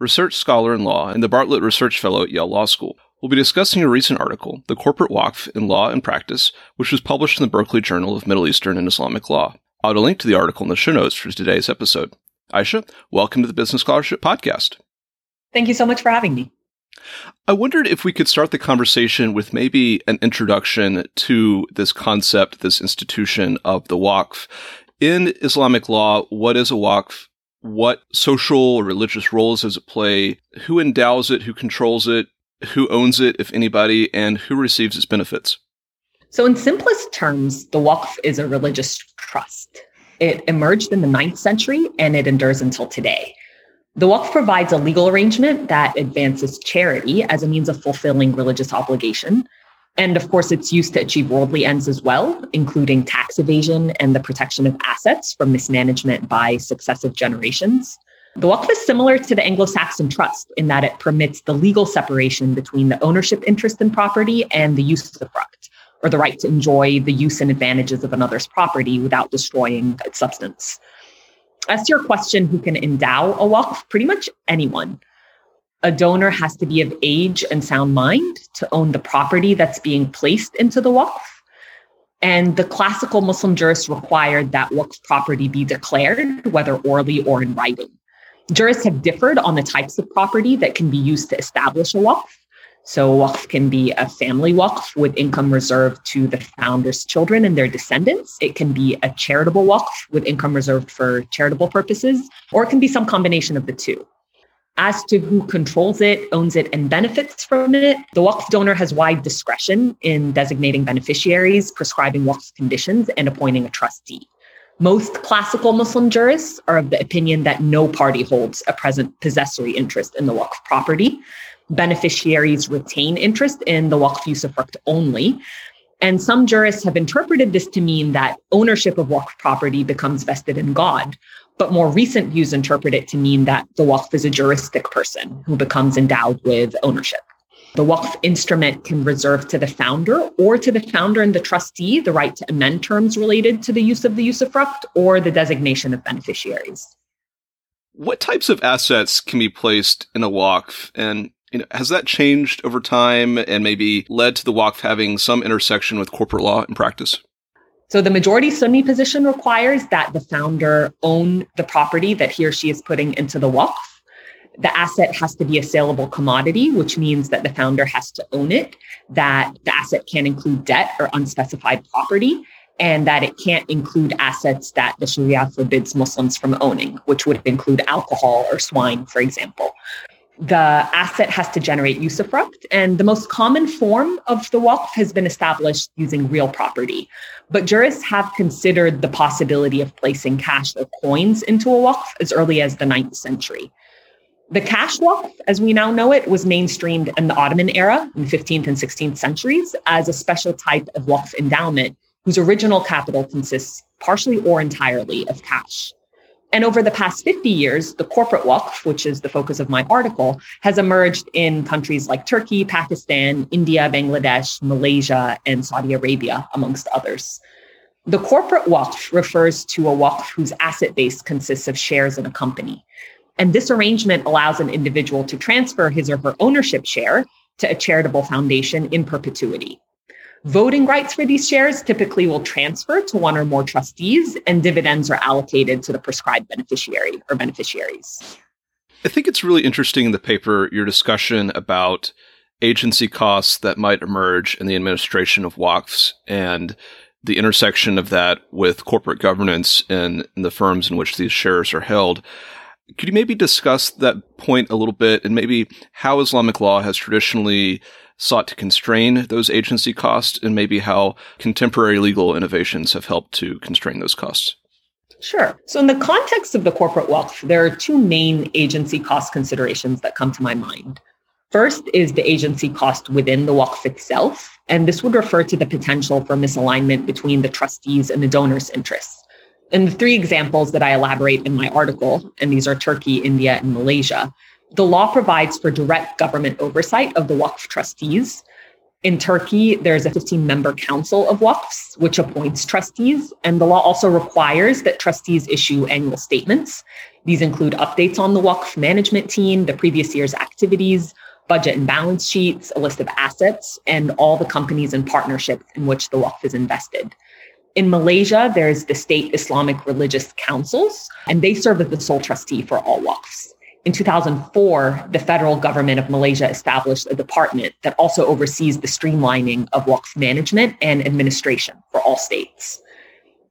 research scholar in law and the Bartlett Research Fellow at Yale Law School. We'll be discussing a recent article, The Corporate Waqf in Law and Practice, which was published in the Berkeley Journal of Middle Eastern and Islamic Law. I'll add a link to the article in the show notes for today's episode. Aisha, welcome to the Business Scholarship Podcast. Thank you so much for having me. I wondered if we could start the conversation with maybe an introduction to this concept, this institution of the Waqf. In Islamic law, what is a Waqf? What social or religious roles does it play, who endows it, who controls it, who owns it, if anybody, and who receives its benefits? So, in simplest terms, the Waqf is a religious trust. It emerged in the ninth century and it endures until today. The Waqf provides a legal arrangement that advances charity as a means of fulfilling religious obligation and of course, it's used to achieve worldly ends as well, including tax evasion and the protection of assets from mismanagement by successive generations. The Waqf is similar to the Anglo Saxon trust in that it permits the legal separation between the ownership interest in property and the usufruct, or the right to enjoy the use and advantages of another's property without destroying its substance. As to your question, who can endow a Waqf? Pretty much anyone a donor has to be of age and sound mind to own the property that's being placed into the waqf. And the classical Muslim jurists required that waqf property be declared, whether orally or in writing. Jurists have differed on the types of property that can be used to establish a waqf. So, a waqf can be a family waqf with income reserved to the founder's children and their descendants. It can be a charitable waqf with income reserved for charitable purposes, or it can be some combination of the two. As to who controls it, owns it, and benefits from it, the Waqf donor has wide discretion in designating beneficiaries, prescribing Waqf conditions, and appointing a trustee. Most classical Muslim jurists are of the opinion that no party holds a present possessory interest in the Waqf property. Beneficiaries retain interest in the Waqf usufruct only. And some jurists have interpreted this to mean that ownership of Waqf property becomes vested in God, but more recent views interpret it to mean that the Waqf is a juristic person who becomes endowed with ownership. The Waqf instrument can reserve to the founder or to the founder and the trustee the right to amend terms related to the use of the usufruct or the designation of beneficiaries. What types of assets can be placed in a Waqf? And you know, has that changed over time and maybe led to the Waqf having some intersection with corporate law and practice? So the majority Sunni position requires that the founder own the property that he or she is putting into the waqf. The asset has to be a saleable commodity, which means that the founder has to own it, that the asset can include debt or unspecified property, and that it can't include assets that the Sharia forbids Muslims from owning, which would include alcohol or swine, for example the asset has to generate usufruct. And the most common form of the waqf has been established using real property. But jurists have considered the possibility of placing cash or coins into a waqf as early as the 9th century. The cash waqf, as we now know it, was mainstreamed in the Ottoman era in the 15th and 16th centuries as a special type of waqf endowment whose original capital consists partially or entirely of cash. And over the past 50 years, the corporate waqf, which is the focus of my article, has emerged in countries like Turkey, Pakistan, India, Bangladesh, Malaysia, and Saudi Arabia, amongst others. The corporate waqf refers to a waqf whose asset base consists of shares in a company. And this arrangement allows an individual to transfer his or her ownership share to a charitable foundation in perpetuity. Voting rights for these shares typically will transfer to one or more trustees, and dividends are allocated to the prescribed beneficiary or beneficiaries. I think it's really interesting in the paper your discussion about agency costs that might emerge in the administration of WAQFs and the intersection of that with corporate governance in the firms in which these shares are held. Could you maybe discuss that point a little bit and maybe how Islamic law has traditionally sought to constrain those agency costs and maybe how contemporary legal innovations have helped to constrain those costs? Sure. So, in the context of the corporate Waqf, there are two main agency cost considerations that come to my mind. First is the agency cost within the Waqf itself, and this would refer to the potential for misalignment between the trustees and the donors' interests. In the three examples that I elaborate in my article, and these are Turkey, India, and Malaysia, the law provides for direct government oversight of the Waqf trustees. In Turkey, there's a 15 member council of Waqfs, which appoints trustees. And the law also requires that trustees issue annual statements. These include updates on the Waqf management team, the previous year's activities, budget and balance sheets, a list of assets, and all the companies and partnerships in which the Waqf is invested. In Malaysia, there's the state Islamic religious councils, and they serve as the sole trustee for all Waqfs. In 2004, the federal government of Malaysia established a department that also oversees the streamlining of Waqf management and administration for all states.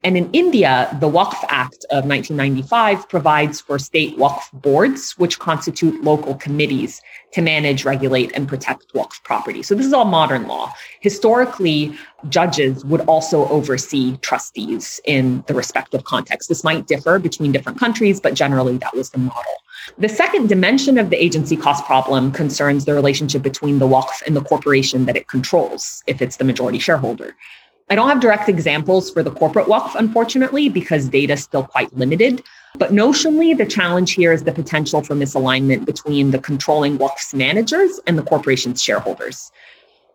And in India, the Waqf Act of 1995 provides for state Waqf boards, which constitute local committees to manage, regulate, and protect Waqf property. So this is all modern law. Historically, judges would also oversee trustees in the respective context. This might differ between different countries, but generally that was the model. The second dimension of the agency cost problem concerns the relationship between the Waqf and the corporation that it controls, if it's the majority shareholder. I don't have direct examples for the corporate waqf, unfortunately, because data is still quite limited. But notionally, the challenge here is the potential for misalignment between the controlling Waqf's managers and the corporation's shareholders.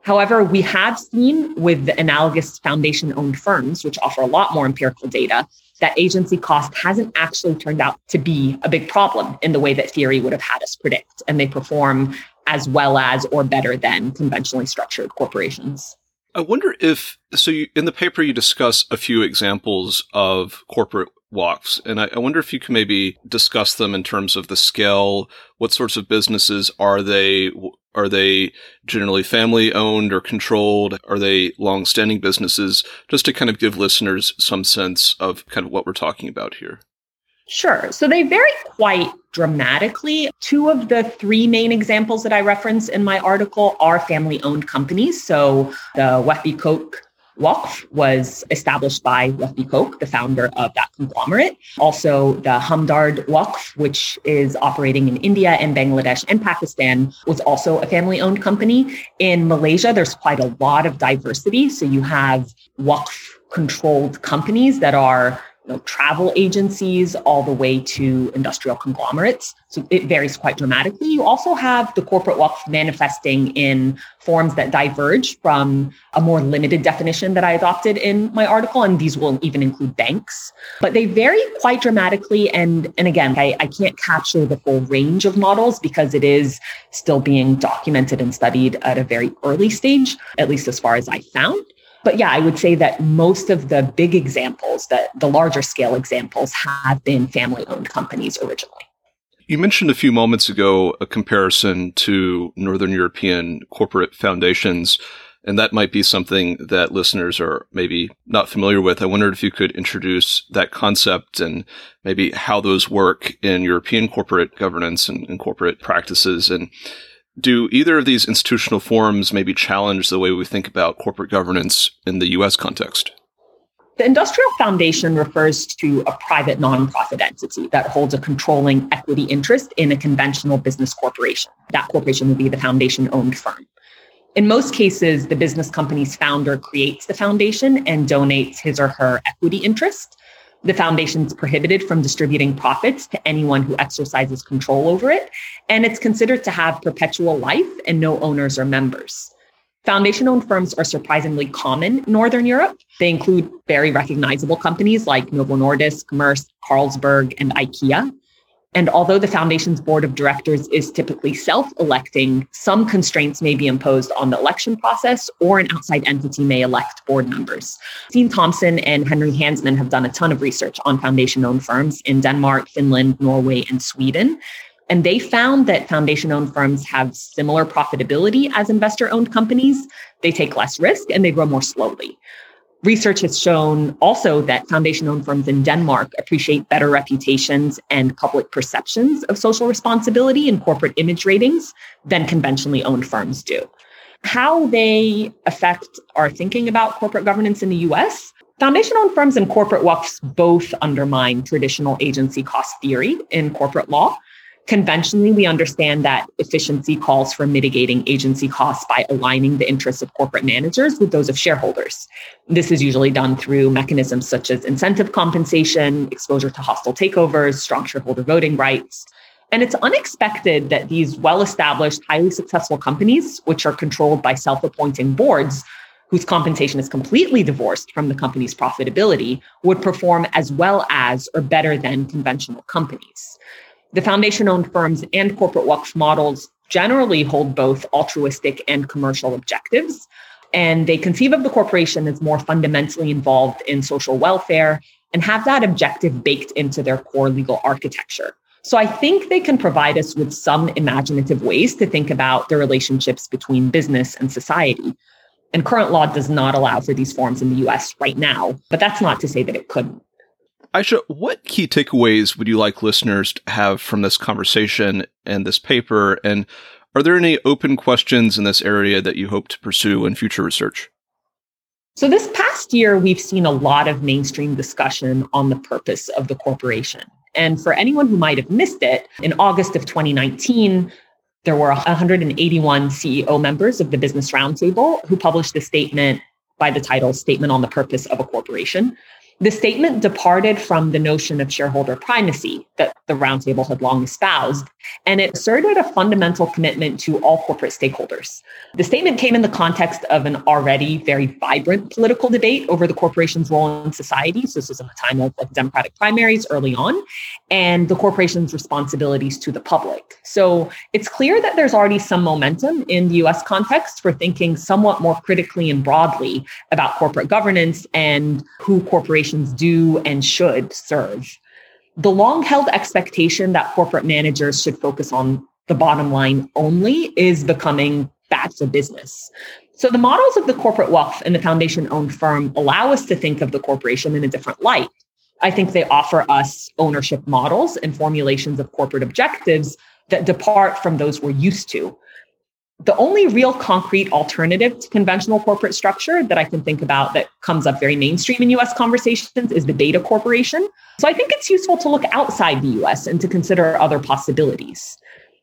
However, we have seen with the analogous foundation owned firms, which offer a lot more empirical data, that agency cost hasn't actually turned out to be a big problem in the way that theory would have had us predict. And they perform as well as or better than conventionally structured corporations. I wonder if so. You, in the paper, you discuss a few examples of corporate waqfs, and I, I, wonder if you can maybe discuss them in terms of the scale. What sorts of businesses are they? Are they generally family owned or controlled? Are they long-standing businesses? Just to kind of give listeners some sense of kind of what we're talking about here. Sure. So they vary quite dramatically. Two of the three main examples that I reference in my article are family owned companies. So the Vehbi Koch Waqf was established by Vehbi Koch, the founder of that conglomerate. Also, the Hamdard Waqf, which is operating in India and Bangladesh and Pakistan, was also a family owned company. In Malaysia, there's quite a lot of diversity. So you have Waqf controlled companies that are you know, travel agencies all the way to industrial conglomerates. So it varies quite dramatically. You also have the corporate waqf manifesting in forms that diverge from a more limited definition that I adopted in my article. And these will even include banks, but they vary quite dramatically. And, and again, I, I can't capture the full range of models because it is still being documented and studied at a very early stage, at least as far as I found. But yeah, I would say that most of the big examples, that the larger scale examples, have been family owned companies originally. You mentioned a few moments ago a comparison to Northern European corporate foundations, and that might be something that listeners are maybe not familiar with. I wondered if you could introduce that concept and maybe how those work in European corporate governance and, and corporate practices and do either of these institutional forms maybe challenge the way we think about corporate governance in the US context? The industrial foundation refers to a private nonprofit entity that holds a controlling equity interest in a conventional business corporation. That corporation would be the foundation owned firm. In most cases, the business company's founder creates the foundation and donates his or her equity interest. The foundation is prohibited from distributing profits to anyone who exercises control over it, and it's considered to have perpetual life and no owners or members. Foundation owned firms are surprisingly common in Northern Europe. They include very recognizable companies like Novo Nordisk, Maersk, Carlsberg, and IKEA. And although the foundation's board of directors is typically self electing, some constraints may be imposed on the election process, or an outside entity may elect board members. Steen Thomsen and Henry Hansmann have done a ton of research on foundation owned firms in Denmark, Finland, Norway, and Sweden. And they found that foundation owned firms have similar profitability as investor owned companies. They take less risk and they grow more slowly. Research has shown also that foundation owned firms in Denmark appreciate better reputations and public perceptions of social responsibility and corporate image ratings than conventionally owned firms do. How they affect our thinking about corporate governance in the US, Foundation owned firms and corporate waqfs both undermine traditional agency cost theory in corporate law. Conventionally, we understand that efficiency calls for mitigating agency costs by aligning the interests of corporate managers with those of shareholders. This is usually done through mechanisms such as incentive compensation, exposure to hostile takeovers, strong shareholder voting rights. And it's unexpected that these well established, highly successful companies, which are controlled by self appointing boards, whose compensation is completely divorced from the company's profitability, would perform as well as or better than conventional companies. The foundation owned firms and corporate waqf models generally hold both altruistic and commercial objectives. And they conceive of the corporation as more fundamentally involved in social welfare and have that objective baked into their core legal architecture. So I think they can provide us with some imaginative ways to think about the relationships between business and society. And current law does not allow for these forms in the US right now, but that's not to say that it couldn't. Aisha, what key takeaways would you like listeners to have from this conversation and this paper? And are there any open questions in this area that you hope to pursue in future research? So, this past year, we've seen a lot of mainstream discussion on the purpose of the corporation. And for anyone who might have missed it, in August of 2019, there were 181 CEO members of the Business Roundtable who published a statement by the title Statement on the Purpose of a Corporation. The statement departed from the notion of shareholder primacy that the roundtable had long espoused, and it asserted a fundamental commitment to all corporate stakeholders. The statement came in the context of an already very vibrant political debate over the corporation's role in society. So this was in the time of like Democratic primaries early on, and the corporation's responsibilities to the public. So it's clear that there's already some momentum in the US context for thinking somewhat more critically and broadly about corporate governance and who corporations corporations do and should serve. The long held expectation that corporate managers should focus on the bottom line only is becoming bad for business. So the models of the corporate waqf and the foundation owned firm allow us to think of the corporation in a different light. I think they offer us ownership models and formulations of corporate objectives that depart from those we're used to the only real concrete alternative to conventional corporate structure that I can think about that comes up very mainstream in US conversations is the data Corporation. So I think it's useful to look outside the US and to consider other possibilities.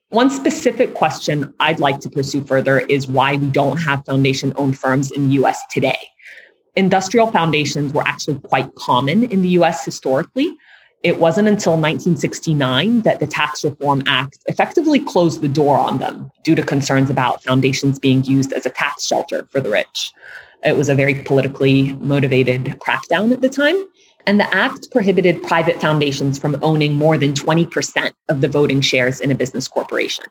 One specific question I'd like to pursue further is why we don't have foundation owned firms in the US today. Industrial foundations were actually quite common in the US historically. It wasn't until 1969 that the Tax Reform Act effectively closed the door on them due to concerns about foundations being used as a tax shelter for the rich. It was a very politically motivated crackdown at the time. And the act prohibited private foundations from owning more than 20% of the voting shares in a business corporation.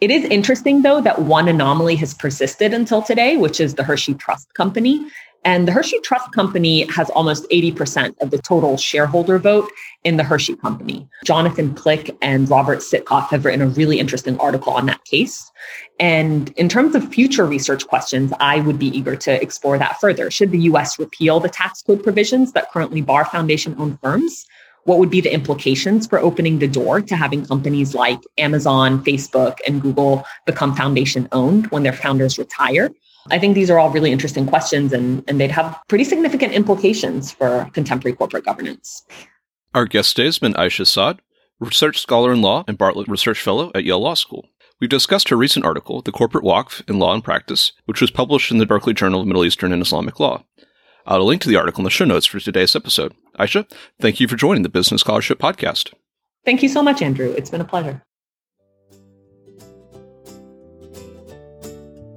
It is interesting, though, that one anomaly has persisted until today, which is the Hershey Trust Company. And the Hershey Trust Company has almost 80% of the total shareholder vote in the Hershey Company. Jonathan Klick and Robert Sitkoff have written a really interesting article on that case. And in terms of future research questions, I would be eager to explore that further. Should the US repeal the tax code provisions that currently bar foundation owned firms? What would be the implications for opening the door to having companies like Amazon, Facebook, and Google become foundation owned when their founders retire? I think these are all really interesting questions and, and they'd have pretty significant implications for contemporary corporate governance. Our guest today has been Aisha Saad, research scholar in law and Bartlett Research Fellow at Yale Law School. We've discussed her recent article, The Corporate Waqf in Law and Practice, which was published in the Berkeley Journal of Middle Eastern and Islamic Law. I'll a link to the article in the show notes for today's episode. Aisha, thank you for joining the Business Scholarship Podcast. Thank you so much, Andrew. It's been a pleasure.